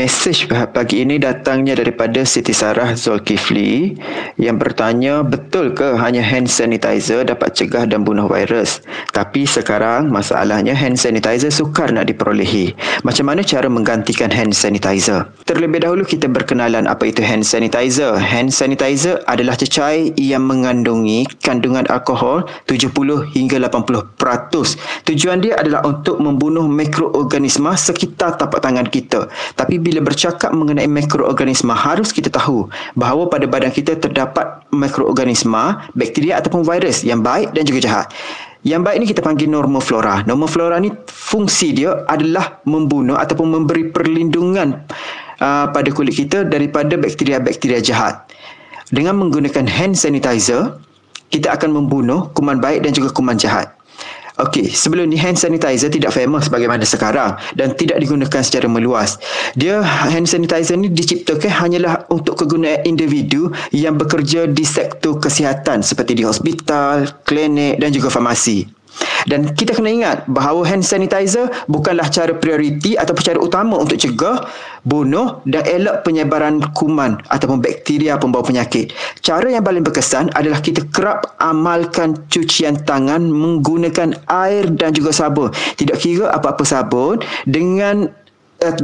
Mesej pagi ini datangnya daripada Siti Sarah Zulkifli yang bertanya betul ke hanya hand sanitizer dapat cegah dan bunuh virus. Tapi sekarang masalahnya hand sanitizer sukar nak diperolehi. Macam mana cara menggantikan hand sanitizer? Terlebih dahulu kita berkenalan apa itu hand sanitizer. Hand sanitizer adalah cecair yang mengandungi kandungan alkohol 70 hingga 80%. Tujuan dia adalah untuk membunuh mikroorganisma sekitar tapak tangan kita. Tapi bila bercakap mengenai mikroorganisma harus kita tahu bahawa pada badan kita terdapat mikroorganisma, bakteria ataupun virus yang baik dan juga jahat. Yang baik ni kita panggil normoflora. Normoflora ni fungsi dia adalah membunuh ataupun memberi perlindungan uh, pada kulit kita daripada bakteria-bakteria jahat. Dengan menggunakan hand sanitizer, kita akan membunuh kuman baik dan juga kuman jahat. Okey, sebelum ni hand sanitizer tidak famous bagaimana sekarang dan tidak digunakan secara meluas. Dia hand sanitizer ni diciptakan hanyalah untuk kegunaan individu yang bekerja di sektor kesihatan seperti di hospital, klinik dan juga farmasi. Dan kita kena ingat bahawa hand sanitizer bukanlah cara prioriti atau cara utama untuk cegah, bunuh dan elak penyebaran kuman ataupun bakteria pembawa penyakit. Cara yang paling berkesan adalah kita kerap amalkan cucian tangan menggunakan air dan juga sabun. Tidak kira apa-apa sabun dengan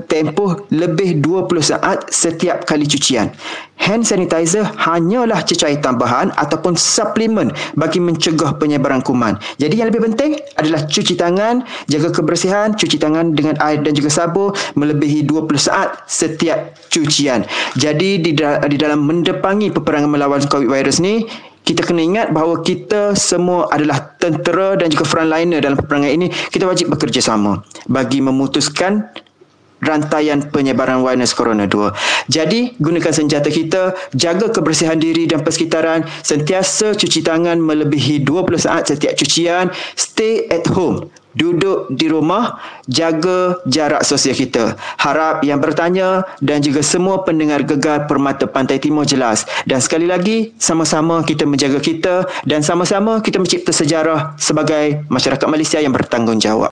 tempoh lebih 20 saat setiap kali cucian. Hand sanitizer hanyalah cecair tambahan ataupun suplemen bagi mencegah penyebaran kuman. Jadi yang lebih penting adalah cuci tangan, jaga kebersihan, cuci tangan dengan air dan juga sabun melebihi 20 saat setiap cucian. Jadi di, di dalam mendepangi peperangan melawan COVID virus ni, kita kena ingat bahawa kita semua adalah tentera dan juga frontliner dalam peperangan ini. Kita wajib bekerjasama bagi memutuskan rantaian penyebaran virus corona 2. Jadi, gunakan senjata kita, jaga kebersihan diri dan persekitaran, sentiasa cuci tangan melebihi 20 saat setiap cucian, stay at home. Duduk di rumah, jaga jarak sosial kita. Harap yang bertanya dan juga semua pendengar gegar Permata Pantai Timur jelas. Dan sekali lagi, sama-sama kita menjaga kita dan sama-sama kita mencipta sejarah sebagai masyarakat Malaysia yang bertanggungjawab.